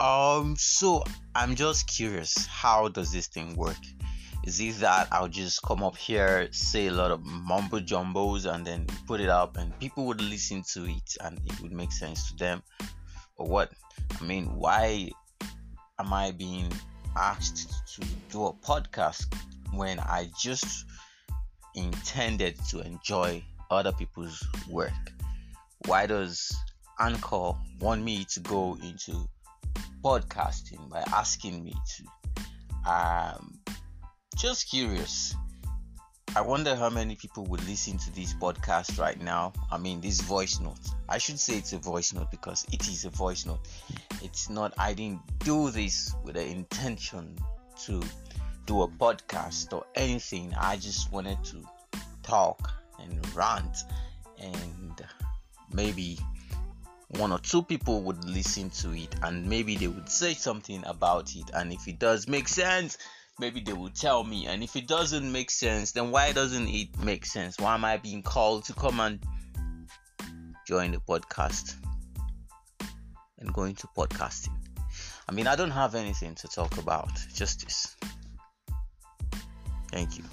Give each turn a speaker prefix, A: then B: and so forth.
A: Um, so I'm just curious, how does this thing work? Is it that I'll just come up here, say a lot of mumbo jumbos, and then put it up, and people would listen to it, and it would make sense to them, or what? I mean, why am I being asked to do a podcast when I just intended to enjoy other people's work? Why does Anchor want me to go into podcasting by asking me to? Um, just curious. I wonder how many people would listen to this podcast right now. I mean, this voice note. I should say it's a voice note because it is a voice note. It's not, I didn't do this with the intention to do a podcast or anything. I just wanted to talk and rant, and maybe one or two people would listen to it and maybe they would say something about it. And if it does make sense, maybe they will tell me. And if it doesn't make sense, then why doesn't it make sense? Why am I being called to come and join the podcast and go into podcasting? I mean, I don't have anything to talk about, just this. Thank you.